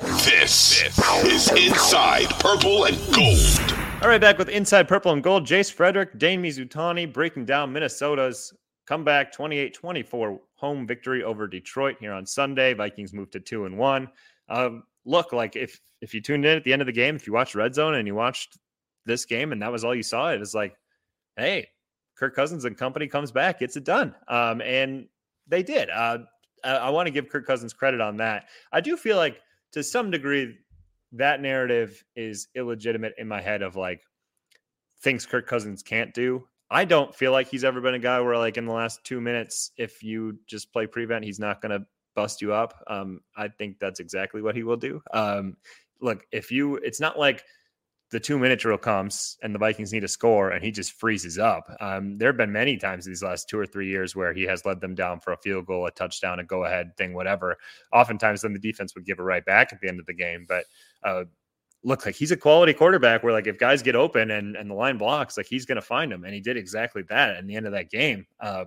This is Inside Purple and Gold. All right, back with Inside Purple and Gold. Jace Frederick, Dane Mizutani breaking down Minnesota's comeback 28 24 home victory over Detroit here on Sunday. Vikings moved to two and one. Um, look, like if if you tuned in at the end of the game, if you watched Red Zone and you watched this game and that was all you saw, it was like, hey, Kirk Cousins and company comes back, gets it done. Um, and they did. Uh, I, I want to give Kirk Cousins credit on that. I do feel like to some degree, that narrative is illegitimate in my head of like things Kirk Cousins can't do. I don't feel like he's ever been a guy where like in the last two minutes, if you just play prevent, he's not going to bust you up. Um, I think that's exactly what he will do. Um, look, if you, it's not like the two minute drill comes and the Vikings need a score and he just freezes up. Um, there have been many times these last two or three years where he has led them down for a field goal, a touchdown, a go ahead thing, whatever. Oftentimes, then the defense would give it right back at the end of the game. But uh, look, like he's a quality quarterback where, like, if guys get open and, and the line blocks, like he's going to find them. And he did exactly that at the end of that game. Uh,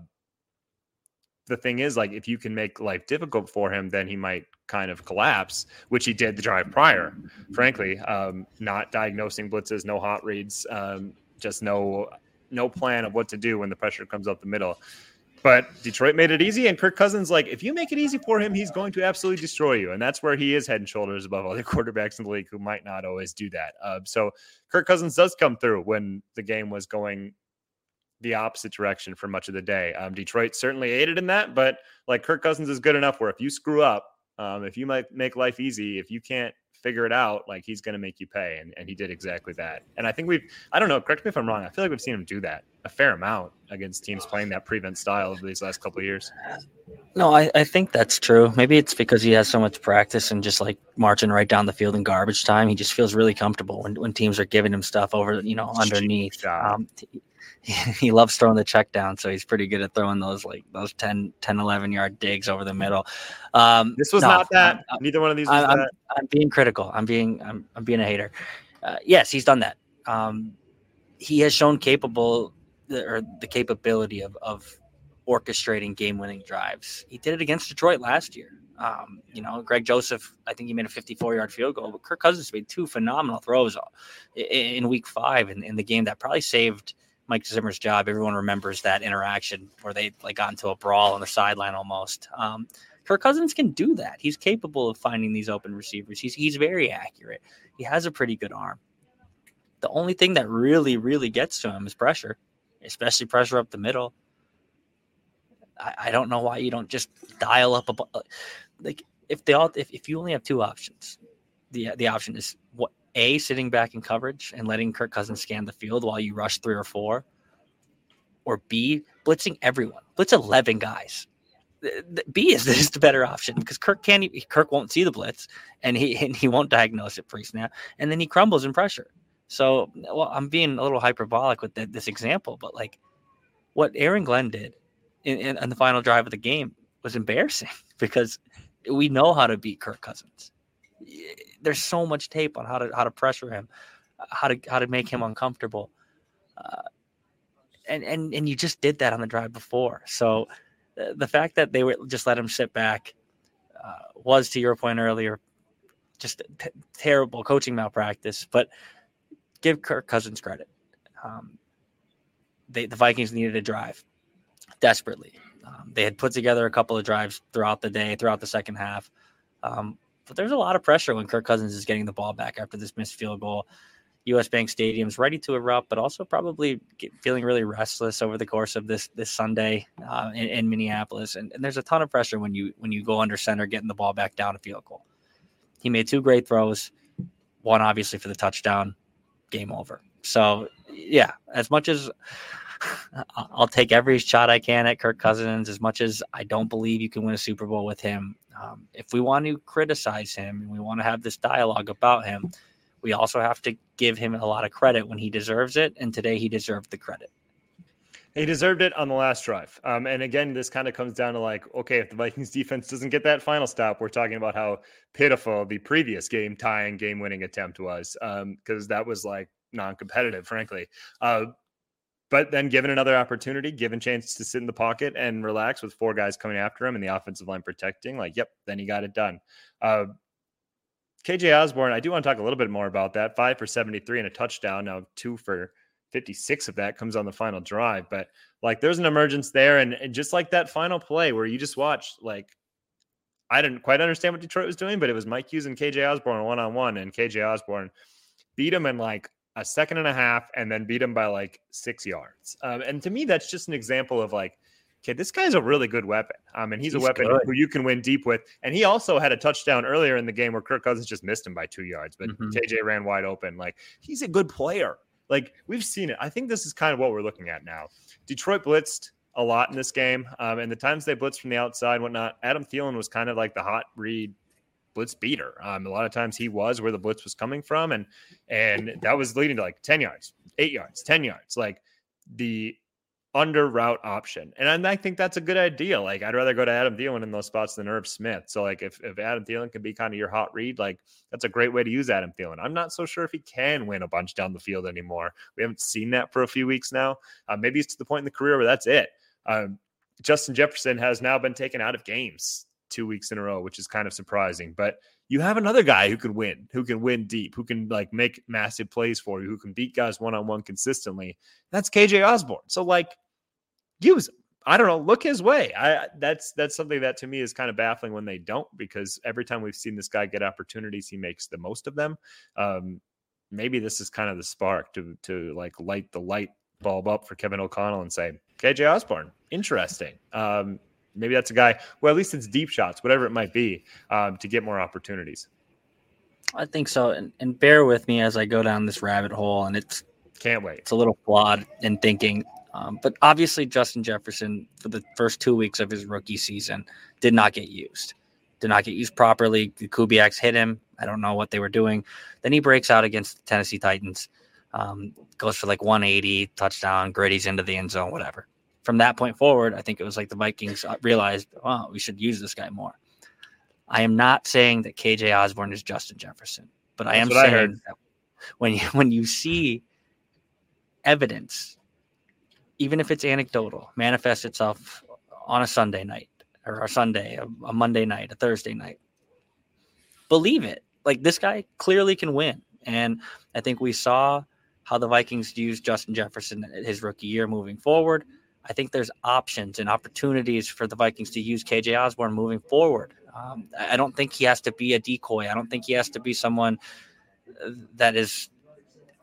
the thing is, like, if you can make life difficult for him, then he might kind of collapse, which he did the drive prior. Frankly, um, not diagnosing blitzes, no hot reads, um, just no no plan of what to do when the pressure comes up the middle. But Detroit made it easy, and Kirk Cousins, like, if you make it easy for him, he's going to absolutely destroy you. And that's where he is head and shoulders above other quarterbacks in the league who might not always do that. Uh, so Kirk Cousins does come through when the game was going the opposite direction for much of the day. Um, Detroit certainly aided in that, but like Kirk Cousins is good enough where if you screw up, um, if you might make life easy, if you can't figure it out, like he's going to make you pay. And, and he did exactly that. And I think we've, I don't know, correct me if I'm wrong. I feel like we've seen him do that a fair amount against teams playing that prevent style over these last couple of years. No, I, I think that's true. Maybe it's because he has so much practice and just like marching right down the field in garbage time. He just feels really comfortable when, when teams are giving him stuff over, you know, underneath. Um, he loves throwing the check down, so he's pretty good at throwing those like those 10, 10 11 yard digs over the middle. Um, this was no, not that. I'm, Neither one of these. I'm, I'm, I'm, being critical. I'm being I'm, I'm being a hater. Uh, yes, he's done that. Um, he has shown capable or the capability of of orchestrating game winning drives. He did it against Detroit last year. Um, you know, Greg Joseph, I think he made a 54 yard field goal, but Kirk Cousins made two phenomenal throws in, in week five in, in the game that probably saved Mike Zimmer's job. Everyone remembers that interaction where they like got into a brawl on the sideline almost. Um, Kirk Cousins can do that. He's capable of finding these open receivers. He's he's very accurate. He has a pretty good arm. The only thing that really really gets to him is pressure, especially pressure up the middle. I, I don't know why you don't just dial up a uh, like if they all if, if you only have two options, the the option is what a, sitting back in coverage and letting Kirk Cousins scan the field while you rush three or four, or B, blitzing everyone, blitz 11 guys. B is, is the better option because Kirk can't, Kirk won't see the blitz and he, and he won't diagnose it pre snap. And then he crumbles in pressure. So, well, I'm being a little hyperbolic with the, this example, but like what Aaron Glenn did in, in, in the final drive of the game was embarrassing because we know how to beat Kirk Cousins there's so much tape on how to how to pressure him, how to how to make him uncomfortable, uh, and and and you just did that on the drive before. So uh, the fact that they were just let him sit back uh, was, to your point earlier, just t- terrible coaching malpractice. But give Kirk Cousins credit. Um, they, the Vikings needed a drive desperately. Um, they had put together a couple of drives throughout the day, throughout the second half. Um, but there's a lot of pressure when Kirk Cousins is getting the ball back after this missed field goal. US Bank Stadium's ready to erupt, but also probably feeling really restless over the course of this this Sunday uh, in, in, Minneapolis. And, and, there's a ton of pressure when you when you go under center, getting the ball back down a field goal. He made two great throws, one obviously for the touchdown, game over. So, yeah, as much as I'll take every shot I can at Kirk Cousins, as much as I don't believe you can win a Super Bowl with him. Um, if we want to criticize him and we want to have this dialogue about him, we also have to give him a lot of credit when he deserves it. And today he deserved the credit. He deserved it on the last drive. Um, and again, this kind of comes down to like, okay, if the Vikings defense doesn't get that final stop, we're talking about how pitiful the previous game tying game winning attempt was. Because um, that was like non competitive, frankly. Uh, but then given another opportunity, given chance to sit in the pocket and relax with four guys coming after him and the offensive line protecting, like, yep, then he got it done. Uh, KJ Osborn, I do want to talk a little bit more about that. Five for 73 and a touchdown. Now, two for 56 of that comes on the final drive. But like, there's an emergence there. And, and just like that final play where you just watched, like, I didn't quite understand what Detroit was doing, but it was Mike Hughes and KJ Osborn one on one. And KJ Osborn beat him in like a second and a half and then beat him by like six yards. Um, and to me, that's just an example of like, okay, this guy's a really good weapon. Um, and he's, he's a weapon good. who you can win deep with. And he also had a touchdown earlier in the game where Kirk Cousins just missed him by two yards, but mm-hmm. KJ ran wide open. Like he's a good player. Like we've seen it. I think this is kind of what we're looking at now. Detroit blitzed a lot in this game. Um, and the times they blitzed from the outside whatnot, Adam Thielen was kind of like the hot read blitz beater. Um, a lot of times he was where the blitz was coming from, and and that was leading to like ten yards, eight yards, ten yards, like the under route option. And I think that's a good idea. Like I'd rather go to Adam Thielen in those spots than Irv Smith. So like if, if Adam Thielen can be kind of your hot read, like that's a great way to use Adam Thielen. I'm not so sure if he can win a bunch down the field anymore. We haven't seen that for a few weeks now. Uh, maybe it's to the point in the career where that's it. Um, Justin Jefferson has now been taken out of games two weeks in a row, which is kind of surprising. But you have another guy who can win, who can win deep, who can like make massive plays for you, who can beat guys one on one consistently. That's KJ Osborn. So like, use him. I don't know. Look his way. I that's that's something that to me is kind of baffling when they don't because every time we've seen this guy get opportunities, he makes the most of them. Um, maybe this is kind of the spark to to like light the light bulb up for Kevin O'Connell and say KJ Osborn, interesting. Um, maybe that's a guy. Well, at least it's deep shots, whatever it might be, um, to get more opportunities. I think so, and, and bear with me as I go down this rabbit hole, and it's can't wait. It's a little flawed in thinking, um, but obviously Justin Jefferson for the first two weeks of his rookie season did not get used, did not get used properly. The Kubiaks hit him. I don't know what they were doing. Then he breaks out against the Tennessee Titans, um, goes for like 180 touchdown, Griddy's into the end zone, whatever from that point forward, I think it was like the Vikings uh, realized, oh, we should use this guy more. I am not saying that KJ Osborn is Justin Jefferson, but I am saying I when you, when you see evidence, even if it's anecdotal, manifest itself on a Sunday night or a Sunday, a, a Monday night, a Thursday night, believe it. Like this guy clearly can win, and I think we saw how the Vikings used Justin Jefferson at his rookie year moving forward. I think there's options and opportunities for the Vikings to use KJ Osborn moving forward. Um, I don't think he has to be a decoy. I don't think he has to be someone uh, that is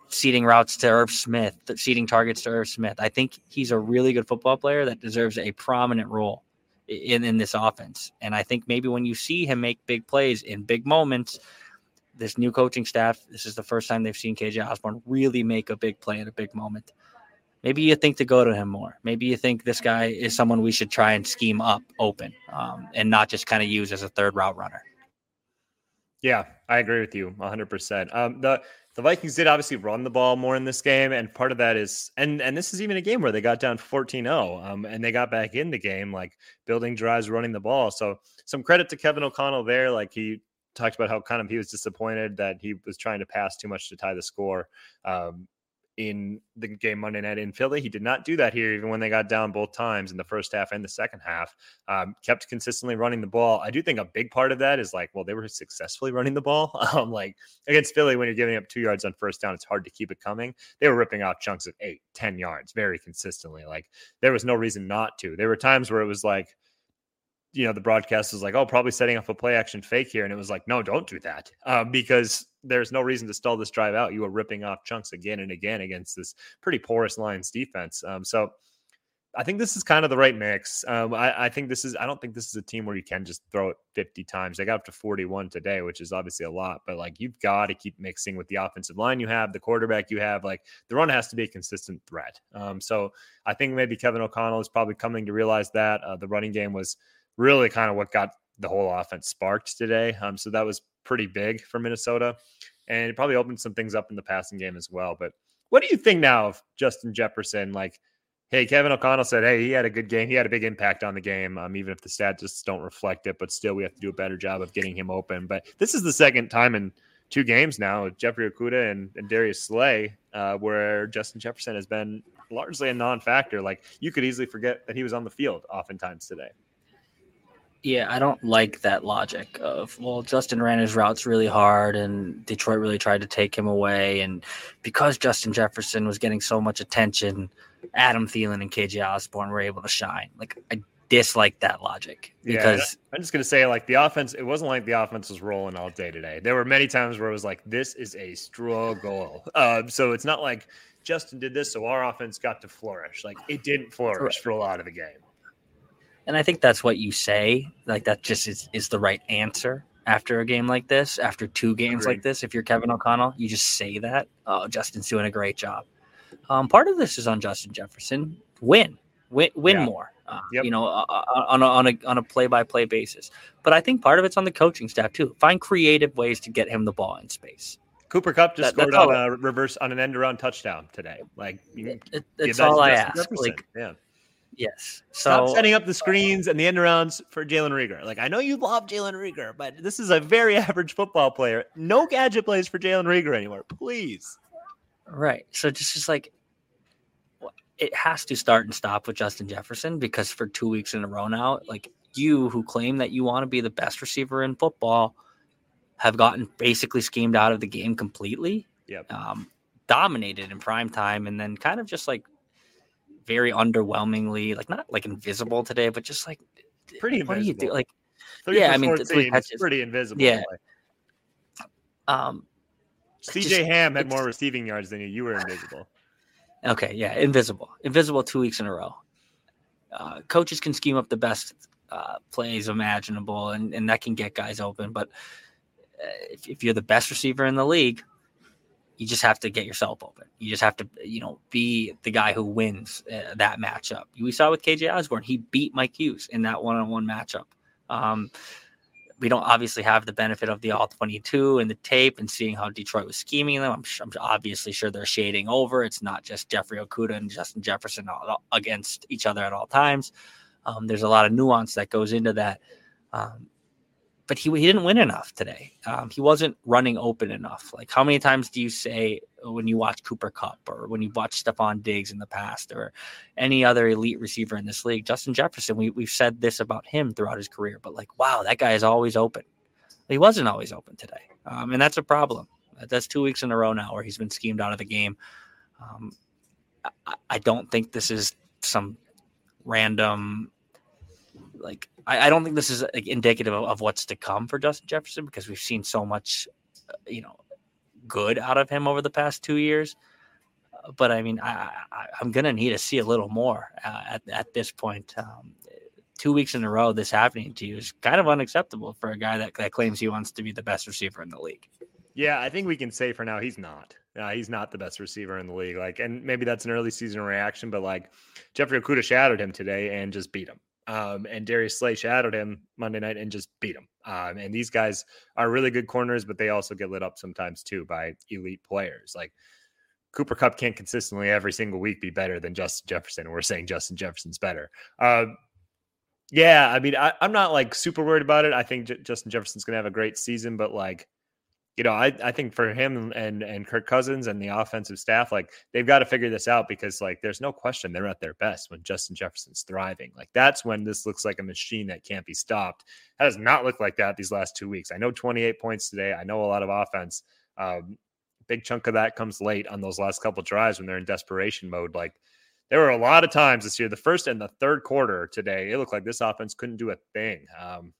ceding routes to Irv Smith, ceding targets to Irv Smith. I think he's a really good football player that deserves a prominent role in, in this offense. And I think maybe when you see him make big plays in big moments, this new coaching staff, this is the first time they've seen KJ Osborn really make a big play at a big moment maybe you think to go to him more. Maybe you think this guy is someone we should try and scheme up open um, and not just kind of use as a third route runner. Yeah, I agree with you 100%. Um, the the Vikings did obviously run the ball more in this game, and part of that is, and and this is even a game where they got down 14-0, um, and they got back in the game, like building drives, running the ball. So some credit to Kevin O'Connell there. Like he talked about how kind of he was disappointed that he was trying to pass too much to tie the score. Um, in the game Monday night in Philly. He did not do that here, even when they got down both times in the first half and the second half. Um, kept consistently running the ball. I do think a big part of that is like, well, they were successfully running the ball. Um, like against Philly, when you're giving up two yards on first down, it's hard to keep it coming. They were ripping off chunks of eight, ten yards very consistently. Like there was no reason not to. There were times where it was like, you know, the broadcast was like, oh, probably setting up a play action fake here. And it was like, no, don't do that uh, because there's no reason to stall this drive out. You were ripping off chunks again and again against this pretty porous Lions defense. Um, so I think this is kind of the right mix. Um, I, I, think this is. I don't think this is a team where you can just throw it 50 times. They got up to 41 today, which is obviously a lot. But like you've got to keep mixing with the offensive line you have, the quarterback you have. Like the run has to be a consistent threat. Um, so I think maybe Kevin O'Connell is probably coming to realize that uh, the running game was really kind of what got the whole offense sparked today. Um, so that was pretty big for Minnesota, and it probably opened some things up in the passing game as well. But what do you think now of Justin Jefferson? Like Hey, Kevin O'Connell said, "Hey, he had a good game. He had a big impact on the game, um, even if the stats just don't reflect it. But still, we have to do a better job of getting him open. But this is the second time in two games now, with Jeffrey Okudah and, and Darius Slay, uh, where Justin Jefferson has been largely a non-factor. Like you could easily forget that he was on the field oftentimes today. Yeah, I don't like that logic of well, Justin ran his routes really hard, and Detroit really tried to take him away, and because Justin Jefferson was getting so much attention Adam Thielen and KJ Osborn were able to shine. Like I dislike that logic because yeah, I'm just gonna say like the offense. It wasn't like the offense was rolling all day today. There were many times where it was like this is a struggle. Uh, so it's not like Justin did this, so our offense got to flourish. Like it didn't flourish right. for a lot of the game. And I think that's what you say. Like that just is, is the right answer after a game like this, after two games Agreed. like this. If you're Kevin O'Connell, you just say that. Oh, Justin's doing a great job. Um, part of this is on Justin Jefferson. Win, win, win yeah. more. Uh, yep. You know, uh, uh, on a, on a on a play by play basis. But I think part of it's on the coaching staff too. Find creative ways to get him the ball in space. Cooper Kupp just that, scored on a reverse on an end around touchdown today. Like it, it, it's all I ask. Like, yeah. Yes. So Stop setting up the screens and the end arounds for Jalen Reagor. Like I know you love Jalen Reagor, but this is a very average football player. No gadget plays for Jalen Reagor anymore. Please. Right. So just just like it has to start and stop with Justin Jefferson because for two weeks in a row now, like you who claim that you want to be the best receiver in football have gotten basically schemed out of the game completely. Yep. Um, dominated in prime time and then kind of just like very underwhelmingly, like not like invisible today, but just like pretty what invisible. do you do? Like yeah, I mean it's pretty invisible. Yeah. Um CJ Ham had more receiving yards than you. You were invisible. Okay, yeah, invisible, invisible two weeks in a row. Uh, coaches can scheme up the best uh, plays imaginable, and, and that can get guys open. But uh, if, if you're the best receiver in the league, you just have to get yourself open. You just have to, you know, be the guy who wins uh, that matchup. We saw with KJ Osborn; he beat Mike Hughes in that one-on-one matchup. Um, we don't obviously have the benefit of the all 22 and the tape and seeing how Detroit was scheming them. I'm, I'm obviously sure they're shading over. It's not just Jeffrey Okudah and Justin Jefferson all, against each other at all times. Um, there's a lot of nuance that goes into that. Um, but he, he didn't win enough today. Um, he wasn't running open enough. Like, how many times do you say when you watch Cooper Kupp or when you watch Stefon Diggs in the past or any other elite receiver in this league? Justin Jefferson, we, we've said this about him throughout his career, but like, wow, that guy is always open. He wasn't always open today. Um, and that's a problem. That's two weeks in a row now where he's been schemed out of the game. Um, I, I don't think this is some random like I, I don't think this is indicative of, of, what's to come for Justin Jefferson because we've seen so much, uh, you know, good out of him over the past two years. Uh, but I mean, I, am gonna need to see a little more uh, at at this point. Um, two weeks in a row, this happening to you is kind of unacceptable for a guy that, that claims he wants to be the best receiver in the league. Yeah, I think we can say for now he's not. Uh, he's not the best receiver in the league. Like, and maybe that's an early season reaction, but like Jeffrey Okudah shadowed him today and just beat him. Um, and Darius Slay shadowed him Monday night and just beat him. Um, and these guys are really good corners, but they also get lit up sometimes too by elite players. Like Cooper Kupp can't consistently every single week be better than Justin Jefferson. We're saying Justin Jefferson's better. Uh, yeah, I mean, I, am not like super worried about it. I think J- Justin Jefferson's going to have a great season, but like you know, I, I think for him and and Kirk Cousins and the offensive staff, like they've got to figure this out because like there's no question they're at their best when Justin Jefferson's thriving. Like that's when this looks like a machine that can't be stopped. That does not look like that these last two weeks. I know 28 points today. I know a lot of offense. Um, big chunk of that comes late on those last couple drives when they're in desperation mode. Like there were a lot of times this year, the first and the third quarter today, it looked like this offense couldn't do a thing. Um,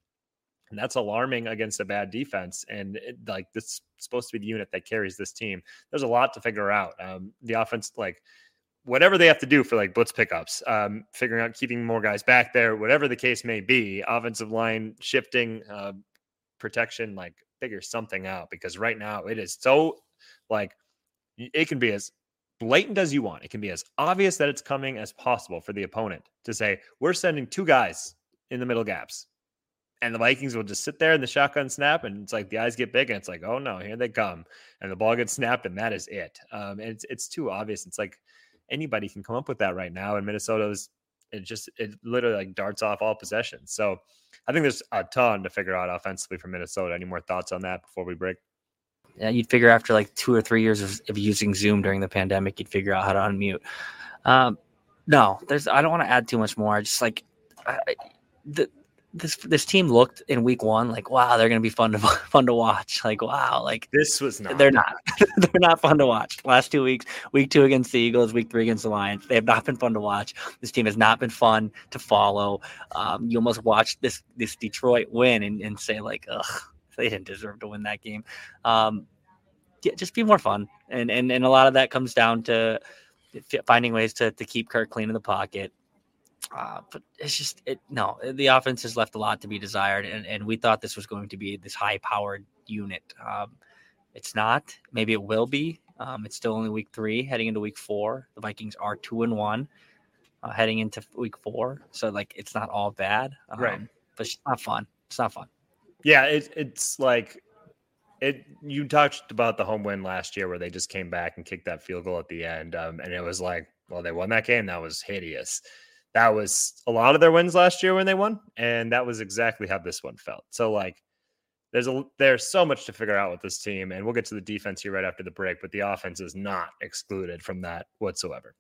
and that's alarming against a bad defense. And it, like this is supposed to be the unit that carries this team. There's a lot to figure out. Um, the offense, like whatever they have to do for like blitz pickups, um, figuring out keeping more guys back there, whatever the case may be, offensive line shifting, uh, protection, like figure something out because right now it is so like it can be as blatant as you want. It can be as obvious that it's coming as possible for the opponent to say, we're sending two guys in the middle gaps. And the Vikings will just sit there in the shotgun snap, and it's like the eyes get big, and it's like, oh no, here they come, and the ball gets snapped, and that is it. Um, and it's it's too obvious. It's like anybody can come up with that right now, and Minnesota's it just it literally like darts off all possessions. So I think there's a ton to figure out offensively for Minnesota. Any more thoughts on that before we break? Yeah, you'd figure after like two or three years of, of using Zoom during the pandemic, you'd figure out how to unmute. Um, no, there's. I don't want to add too much more. I just like I, the this this team looked in week one like wow they're gonna be fun to fun to watch. Like wow like this was not they're not. They're not fun to watch. Last two weeks week two against the Eagles week three against the Lions they have not been fun to watch. This team has not been fun to follow. Um, you almost watch this this Detroit win and, and say like ugh they didn't deserve to win that game. Um, yeah, just be more fun. And and and a lot of that comes down to finding ways to to keep Kirk clean in the pocket uh, but it's just it no the offense has left a lot to be desired and, and we thought this was going to be this high powered unit. Um, it's not. Maybe it will be. Um, it's still only week three heading into week four. The vikings are two and one uh, heading into week four. So like it's not all bad. Um, right but it's not fun. It's not fun. Yeah it, it's like it you talked about the home win last year where they just came back and kicked that field goal at the end um, and it was like well they won that game. That was hideous that was a lot of their wins last year when they won, and that was exactly how this one felt. So like there's a there's so much to figure out with this team, and we'll get to the defense here right after the break, but the offense is not excluded from that whatsoever.